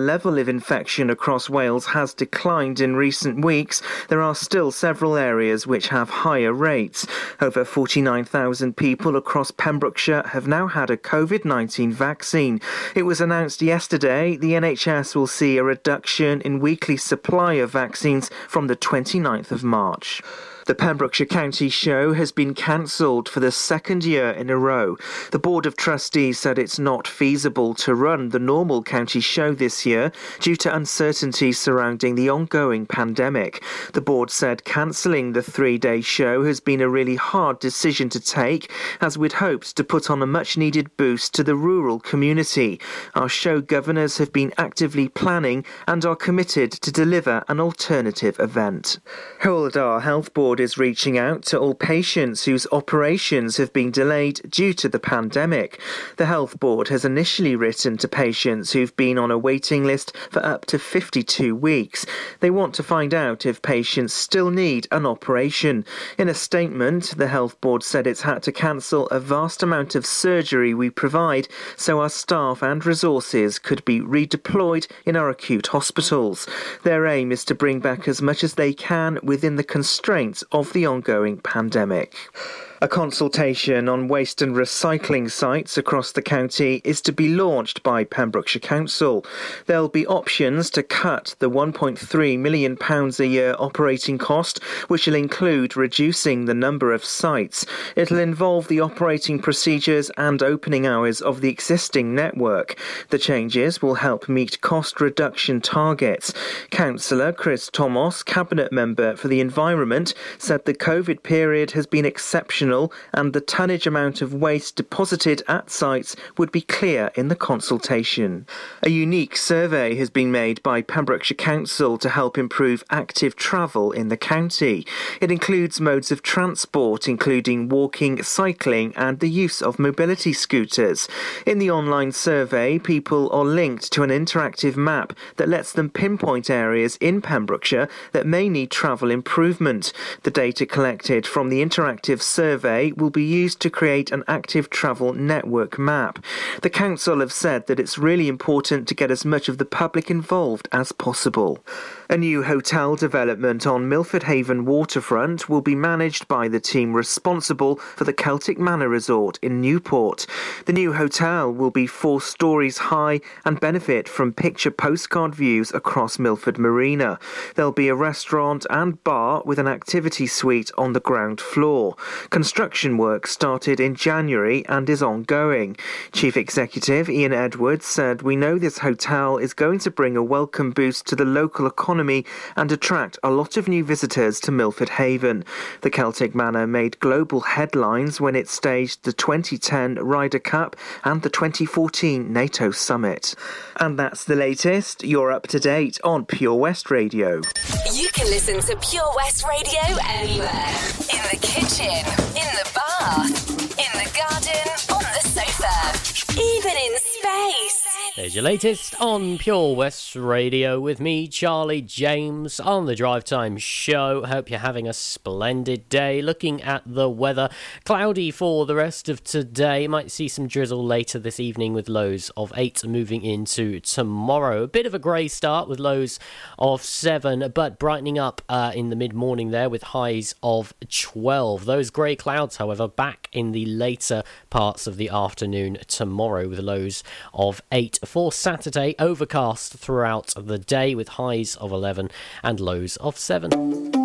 level of infection across Wales has declined in recent weeks, there are still several areas which have higher rates. Over 49,000 people across Pembrokeshire have now had a COVID 19 vaccine. It was announced yesterday the NHS will see a reduction in weekly supply of vaccines from the 29th of March. The Pembrokeshire County Show has been cancelled for the second year in a row. The Board of Trustees said it's not feasible to run the normal county show this year due to uncertainty surrounding the ongoing pandemic. The board said cancelling the three day show has been a really hard decision to take, as we'd hoped to put on a much needed boost to the rural community. Our show governors have been actively planning and are committed to deliver an alternative event. Dda Health Board is reaching out to all patients whose operations have been delayed due to the pandemic. The Health Board has initially written to patients who've been on a waiting list for up to 52 weeks. They want to find out if patients still need an operation. In a statement, the Health Board said it's had to cancel a vast amount of surgery we provide so our staff and resources could be redeployed in our acute hospitals. Their aim is to bring back as much as they can within the constraints of the ongoing pandemic. A consultation on waste and recycling sites across the county is to be launched by Pembrokeshire Council. There'll be options to cut the £1.3 million a year operating cost, which will include reducing the number of sites. It'll involve the operating procedures and opening hours of the existing network. The changes will help meet cost reduction targets. Councillor Chris Thomas, Cabinet Member for the Environment, said the COVID period has been exceptional and the tonnage amount of waste deposited at sites would be clear in the consultation. A unique survey has been made by Pembrokeshire Council to help improve active travel in the county. It includes modes of transport, including walking, cycling, and the use of mobility scooters. In the online survey, people are linked to an interactive map that lets them pinpoint areas in Pembrokeshire that may need travel improvement. The data collected from the interactive survey survey will be used to create an active travel network map. The council have said that it's really important to get as much of the public involved as possible. A new hotel development on Milford Haven waterfront will be managed by the team responsible for the Celtic Manor Resort in Newport. The new hotel will be four stories high and benefit from picture postcard views across Milford Marina. There'll be a restaurant and bar with an activity suite on the ground floor. Work started in January and is ongoing. Chief Executive Ian Edwards said, We know this hotel is going to bring a welcome boost to the local economy and attract a lot of new visitors to Milford Haven. The Celtic Manor made global headlines when it staged the 2010 Ryder Cup and the 2014 NATO Summit. And that's the latest. You're up to date on Pure West Radio. You can listen to Pure West Radio anywhere. In the kitchen, in the bath, in the garden, on the sofa, even in. There's your latest on Pure West Radio with me, Charlie James, on the Drive Time Show. Hope you're having a splendid day. Looking at the weather, cloudy for the rest of today. Might see some drizzle later this evening with lows of 8 moving into tomorrow. A bit of a grey start with lows of 7, but brightening up uh, in the mid morning there with highs of 12. Those grey clouds, however, back in the later parts of the afternoon tomorrow with lows of 8 for Saturday. Overcast throughout the day with highs of 11 and lows of 7.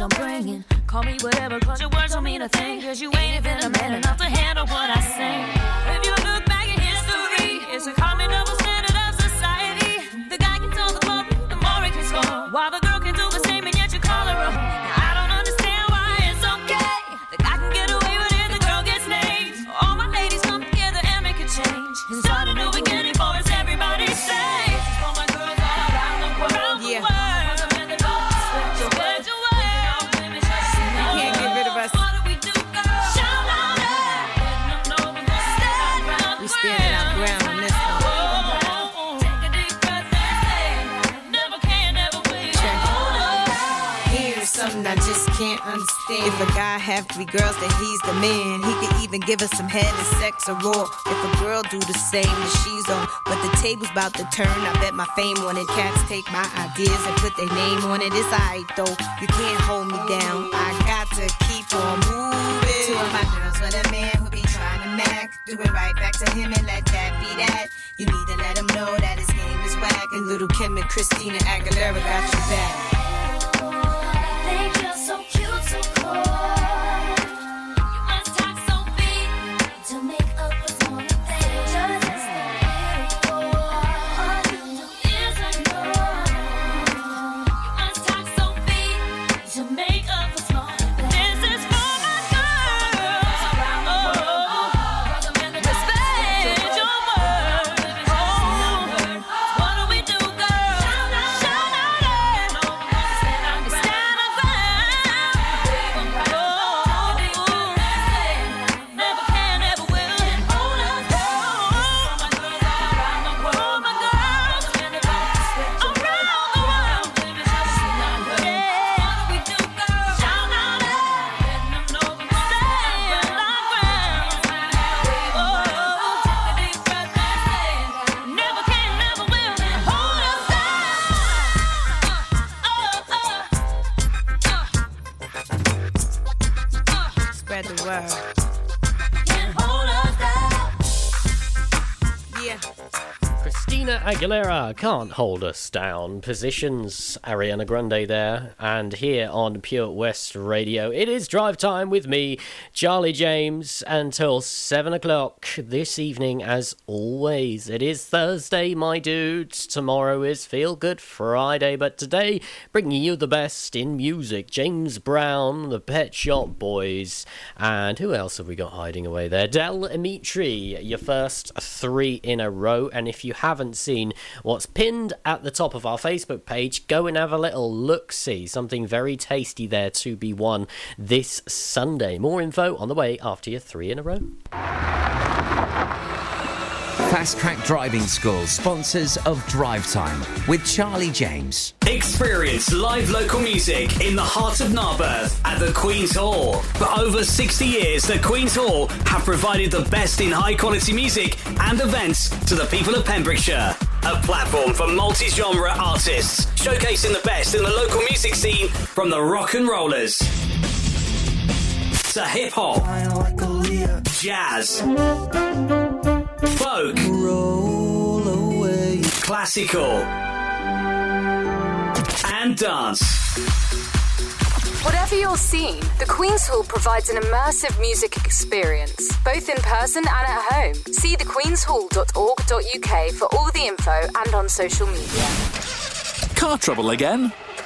I'm bringing. Call me whatever, cause your words don't mean a thing, cause you ain't. Give us some head and sex or raw. If a girl do the same, then she's on. But the table's about to turn. I bet my fame on it. Cats take my ideas and put their name on it. It's alright though. You can't hold me down. I got to keep on moving. Two of my girls with a man who be trying to mac. Do it right back to him and let that be that. You need to let him know that his game is whack. And Lil' Kim and Christina Aguilera got you back. spread Christina Aguilera can't hold us down. Positions Ariana Grande there, and here on Pure West Radio, it is drive time with me, Charlie James, until seven o'clock this evening. As always, it is Thursday, my dudes. Tomorrow is Feel Good Friday, but today bringing you the best in music. James Brown, the Pet Shop Boys, and who else have we got hiding away there? Del Amitri, your first three in a row, and if you haven't seen what's pinned at the top of our Facebook page, go and have a little look see. Something very tasty there to be won this Sunday. More info on the way after your three in a row. Fast Track Driving School, sponsors of Drive Time with Charlie James. Experience live local music in the heart of Narberth at the Queen's Hall. For over 60 years, the Queen's Hall have provided the best in high quality music and events to the people of Pembrokeshire. A platform for multi genre artists, showcasing the best in the local music scene from the rock and rollers to hip hop, jazz, folk, classical, and dance. Whatever your scene, the Queen's Hall provides an immersive music experience, both in person and at home. See thequeenshall.org.uk for all the info and on social media. Car trouble again?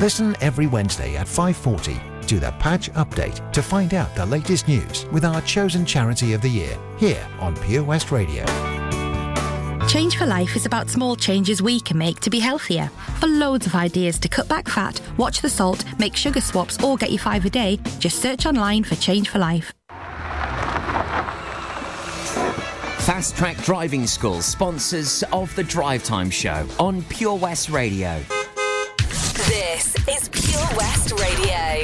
Listen every Wednesday at 5:40 to the Patch Update to find out the latest news with our chosen charity of the year here on Pure West Radio. Change for Life is about small changes we can make to be healthier. For loads of ideas to cut back fat, watch the salt, make sugar swaps, or get you five a day, just search online for Change for Life. Fast Track Driving School, sponsors of the Drive Time Show on Pure West Radio. Pure West Radio.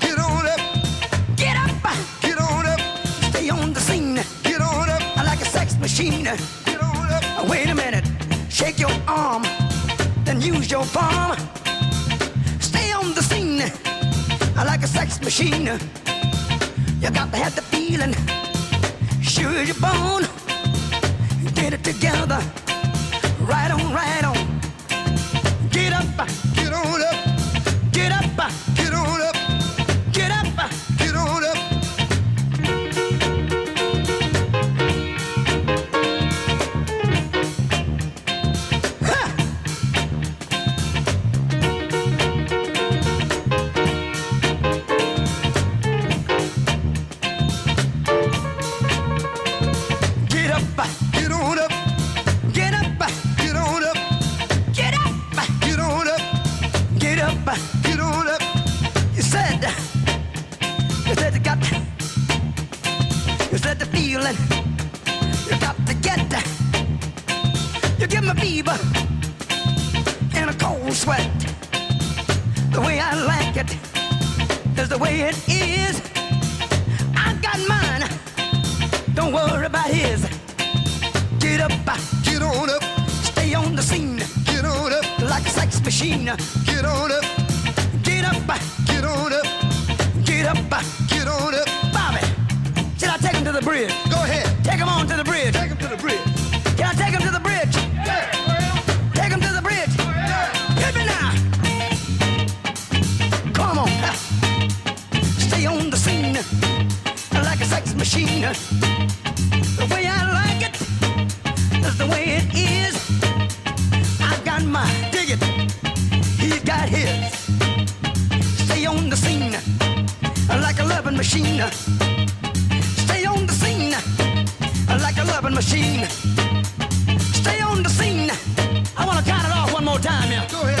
machine. Wait a minute, shake your arm, then use your palm. Stay on the scene like a sex machine. You got to have the feeling, sure you're. Get it together, right on, right on. Get up. on, stay on the scene like a sex machine. The way I like it is the way it is. I've got my dig it, he's got his. Stay on the scene like a loving machine. Stay on the scene like a loving machine. Stay on the scene. I wanna count it off one more time, yeah. Go ahead.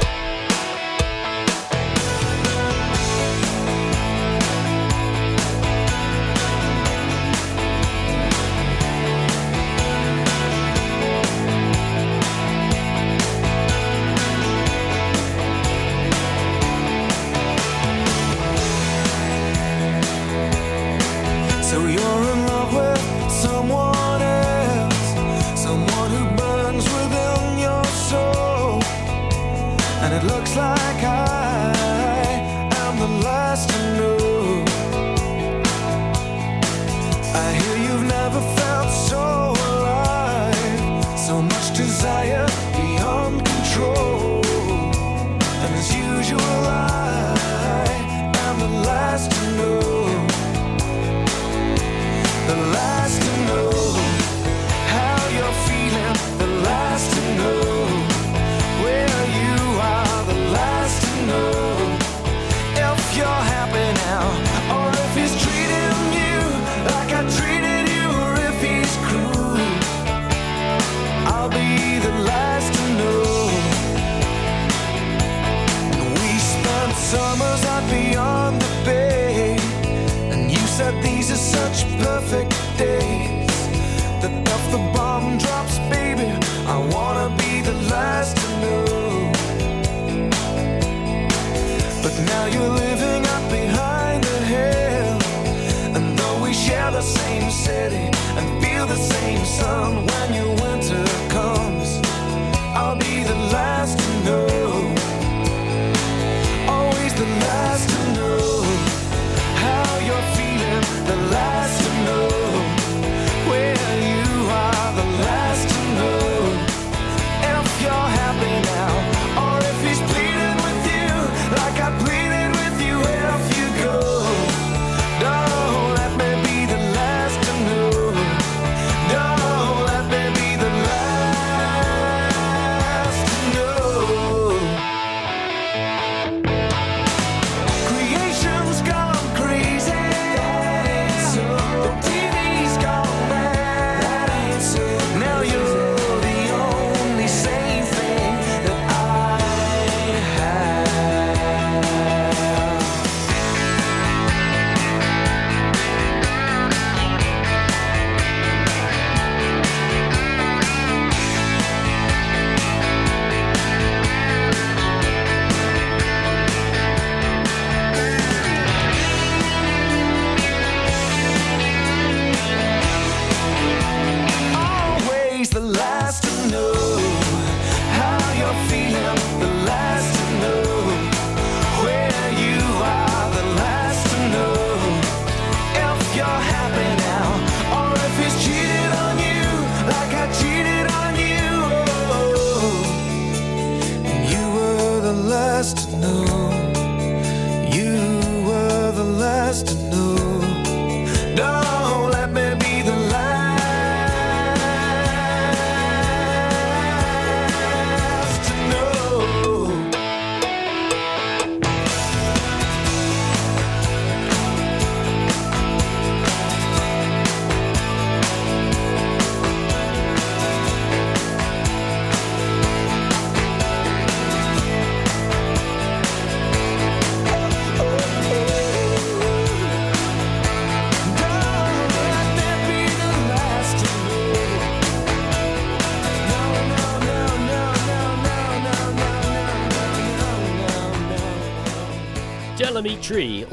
summers out beyond the bay. And you said these are such perfect days that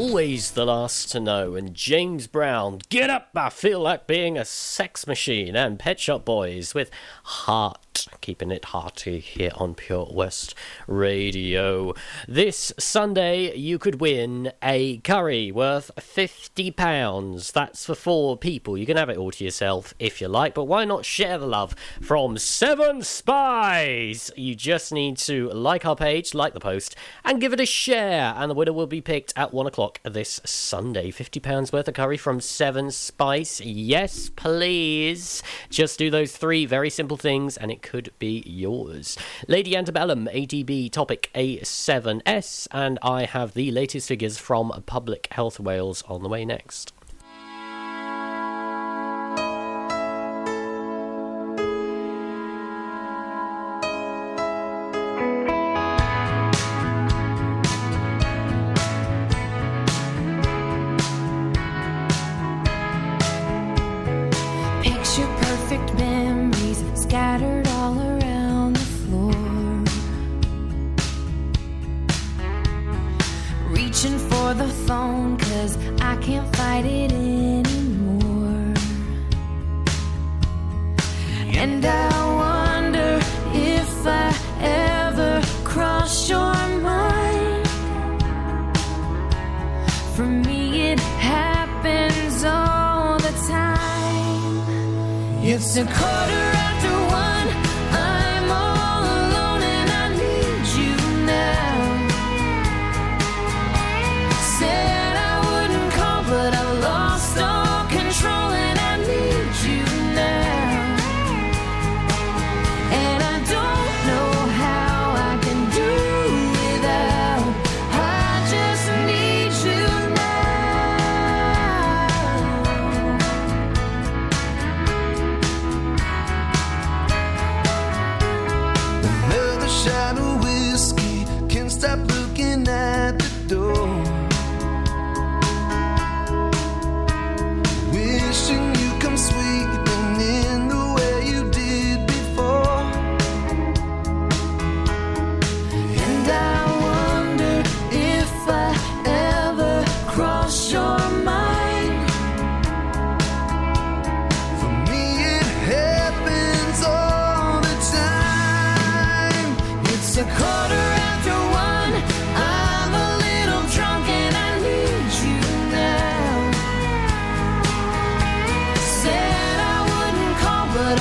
always the last to know, and James Brown, get up, I feel like being a sex machine, and Pet Shop Boys with Heart keeping it hearty here on Pure West Radio. This Sunday, you could win a curry worth £50. That's for four people. You can have it all to yourself if you like, but why not share the love from Seven Spice? You just need to like our page, like the post, and give it a share, and the winner will be picked at one o'clock this Sunday. £50 worth of curry from Seven Spice. Yes, please. Just do those three very simple things, and it could be yours. Lady Antebellum, ADB topic A7S, and I have the latest figures from Public Health Wales on the way next.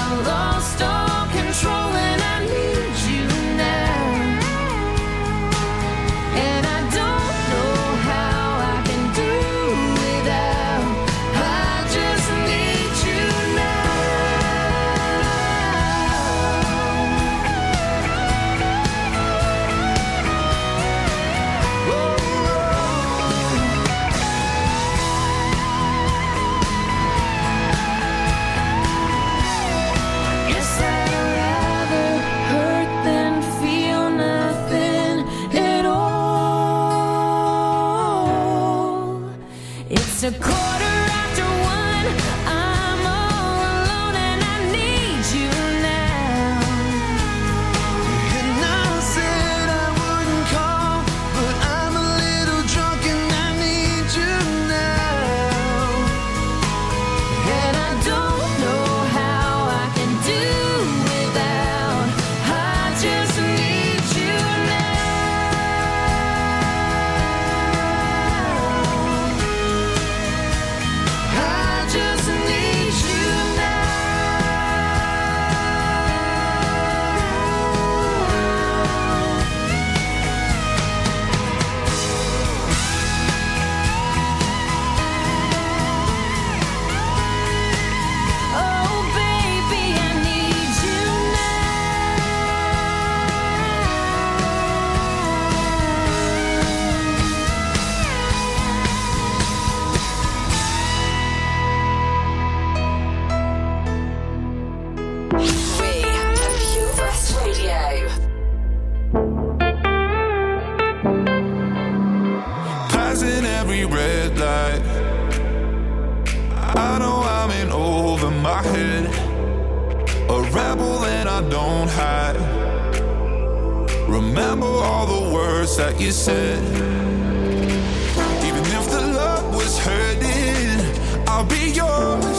Call, but I know I'm in over my head. A rebel that I don't hide. Remember all the words that you said. Even if the love was hurting, I'll be yours.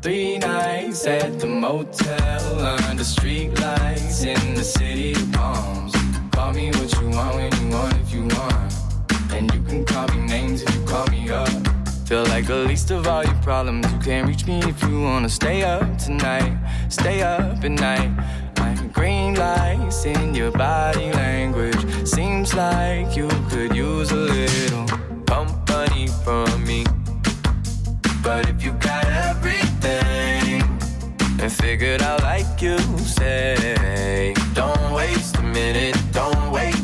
Three nights at the motel under street lights in the city of palms. Call me what you want when you want if you want. And you can call me names if you call me up. Feel like the least of all your problems. You can't reach me if you wanna stay up tonight. Stay up at night. Like green lights in your body language. Seems like you could use a little company from me. But if you and figured out like you say, don't waste a minute, don't wait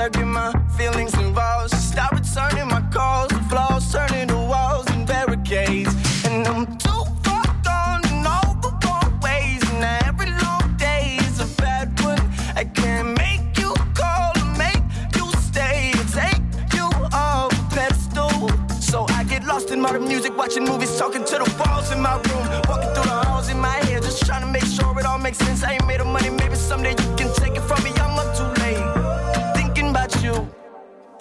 to. I get my feelings involved.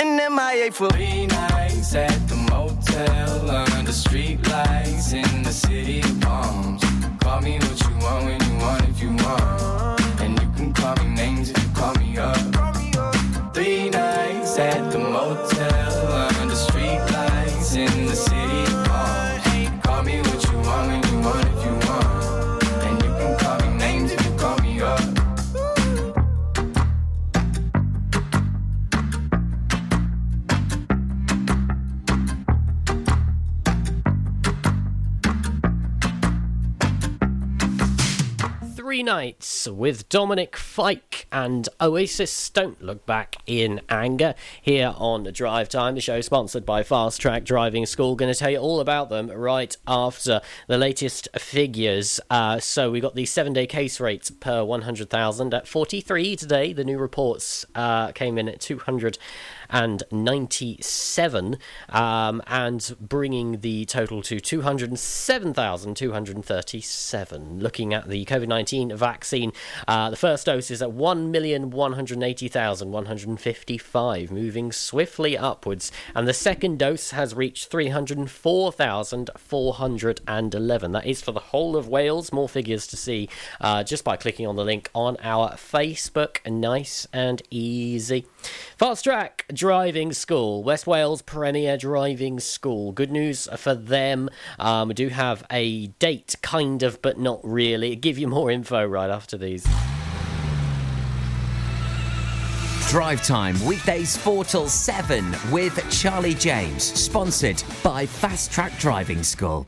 And MIA for three nights at the motel under street lights in the city of palms. Call me what you want when you want if you want. And you can call me names if you call me up. Nights with Dominic Fike and Oasis Don't Look Back in Anger here on Drive Time, the show sponsored by Fast Track Driving School. Going to tell you all about them right after the latest figures. Uh, so we got the seven day case rates per 100,000 at 43 today. The new reports uh, came in at 297 um, and bringing the total to 207,237. Looking at the COVID 19 vaccine, uh, the first dose is at 1,180,155, moving swiftly upwards, and the second dose has reached 304,411. That is for the whole of Wales. More figures to see uh, just by clicking on the link on our Facebook. Nice and easy. Fast Track Driving School, West Wales Premier Driving School. Good news for them. Um, we do have a date, kind of, but not really. Give you more info right after these. Drive Time, weekdays 4 till 7 with Charlie James, sponsored by Fast Track Driving School.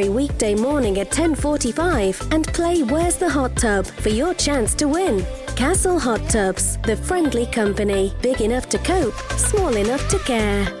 weekday morning at 10:45 and play Where's the Hot Tub for your chance to win. Castle Hot Tubs, the friendly company, big enough to cope, small enough to care.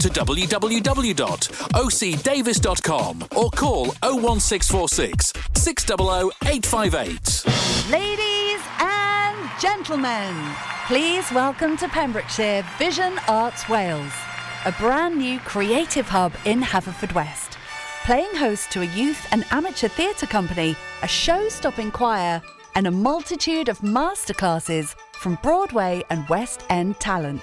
to www.ocdavis.com or call 01646 600 858. Ladies and gentlemen, please welcome to Pembrokeshire Vision Arts Wales, a brand new creative hub in Haverfordwest. Playing host to a youth and amateur theatre company, a show stopping choir, and a multitude of masterclasses from Broadway and West End talent.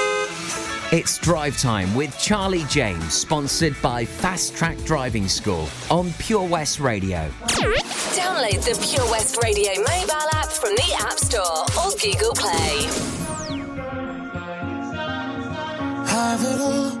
It's Drive Time with Charlie James, sponsored by Fast Track Driving School on Pure West Radio. Download the Pure West Radio mobile app from the App Store or Google Play. Have it all,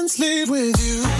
Leave with you.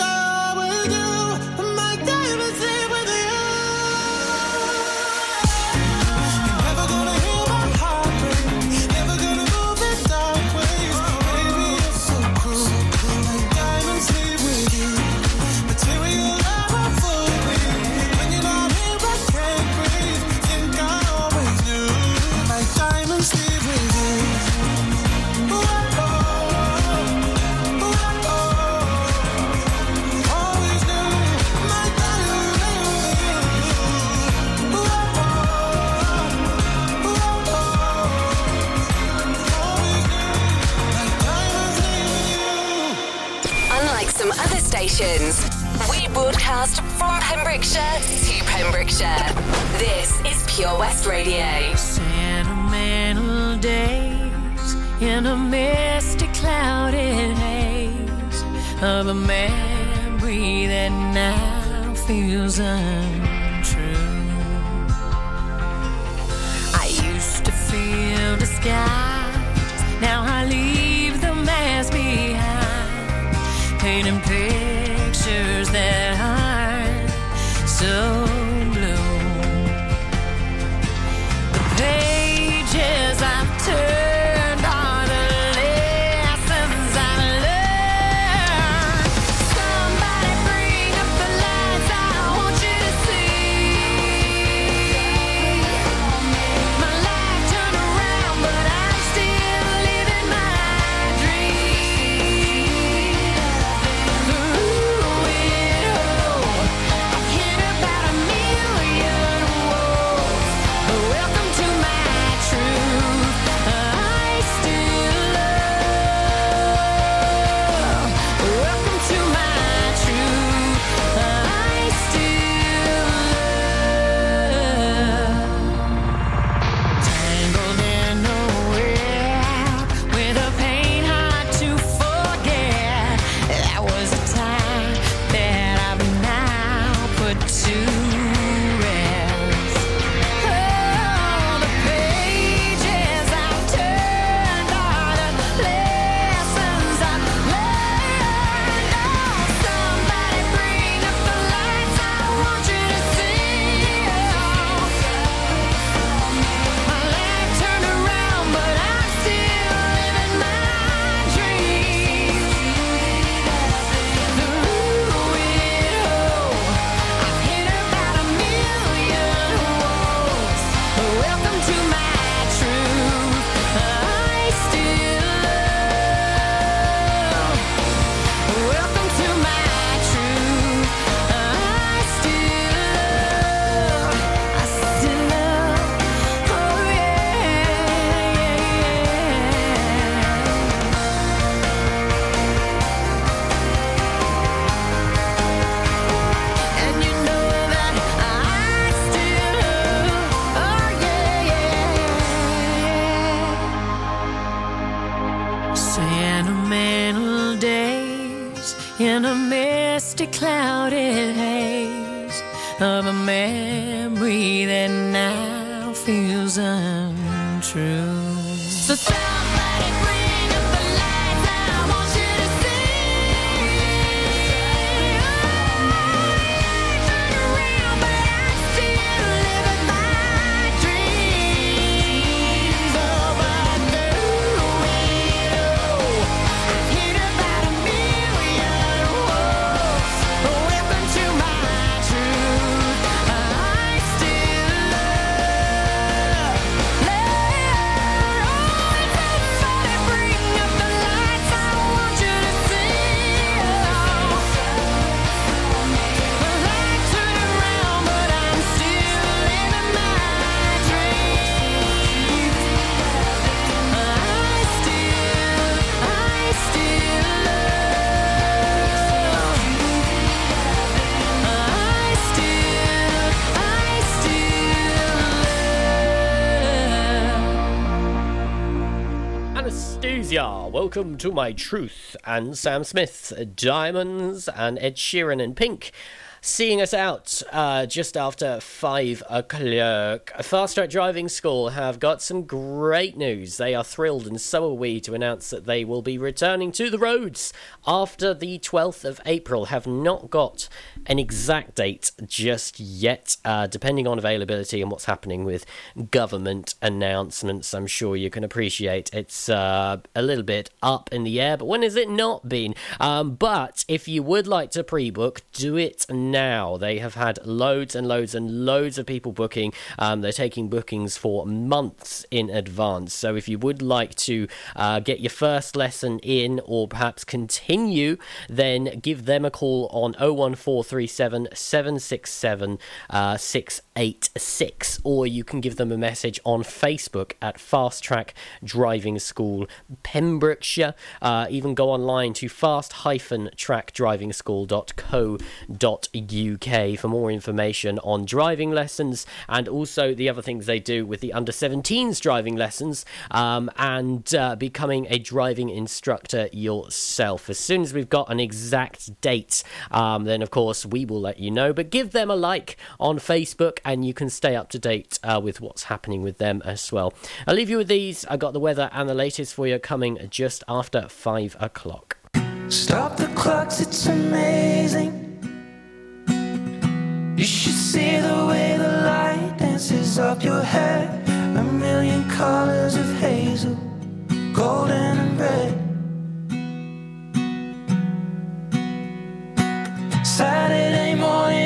welcome to my truth and Sam Smith, Diamonds and Ed Sheeran in Pink. Seeing us out uh, just after five o'clock, Fast Track Driving School have got some great news. They are thrilled, and so are we, to announce that they will be returning to the roads after the 12th of April. Have not got an exact date just yet, uh, depending on availability and what's happening with government announcements. I'm sure you can appreciate it's uh, a little bit up in the air, but when has it not been? Um, but if you would like to pre book, do it now now. They have had loads and loads and loads of people booking. Um, they're taking bookings for months in advance. So if you would like to uh, get your first lesson in or perhaps continue, then give them a call on 01437 767 uh, 686 or you can give them a message on Facebook at Fast Track Driving School Pembrokeshire. Uh, even go online to fast-trackdrivingschool.co.uk for more information on driving lessons and also the other things they do with the under 17s driving lessons um, and uh, becoming a driving instructor yourself. As soon as we've got an exact date, um, then of course we will let you know. But give them a like on Facebook and you can stay up to date uh, with what's happening with them as well. I'll leave you with these. I got the weather and the latest for you coming just after five o'clock. Stop the clocks, it's amazing. You should see the way the light dances up your hair. A million colors of hazel, golden and red. Saturday morning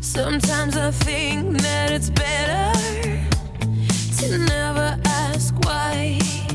Sometimes I think that it's better to never ask why.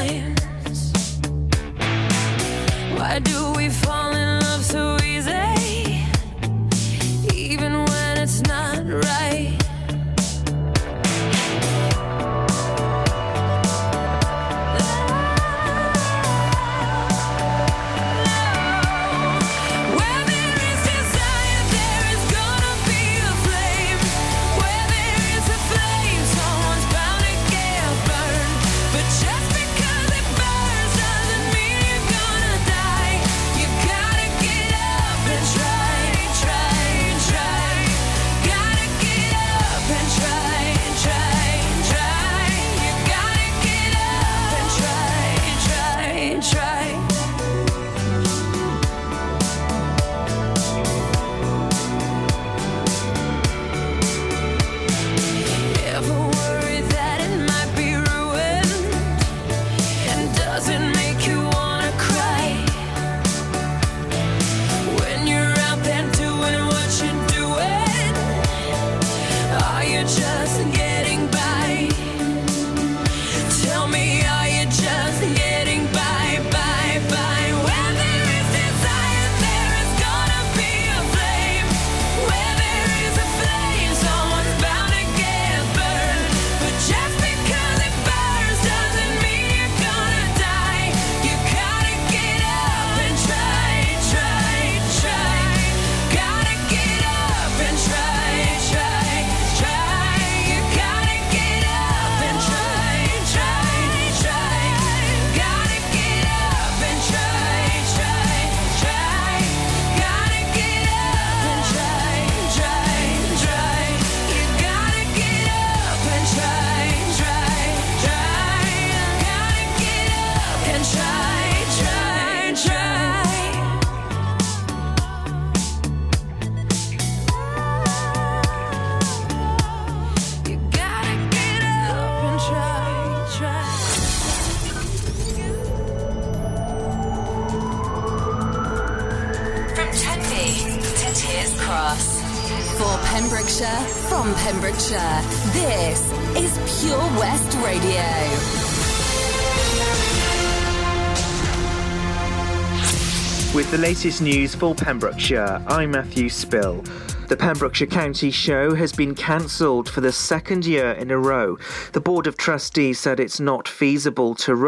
time latest news for Pembrokeshire. I'm Matthew Spill. The Pembrokeshire County show has been cancelled for the second year in a row. The Board of Trustees said it's not feasible to run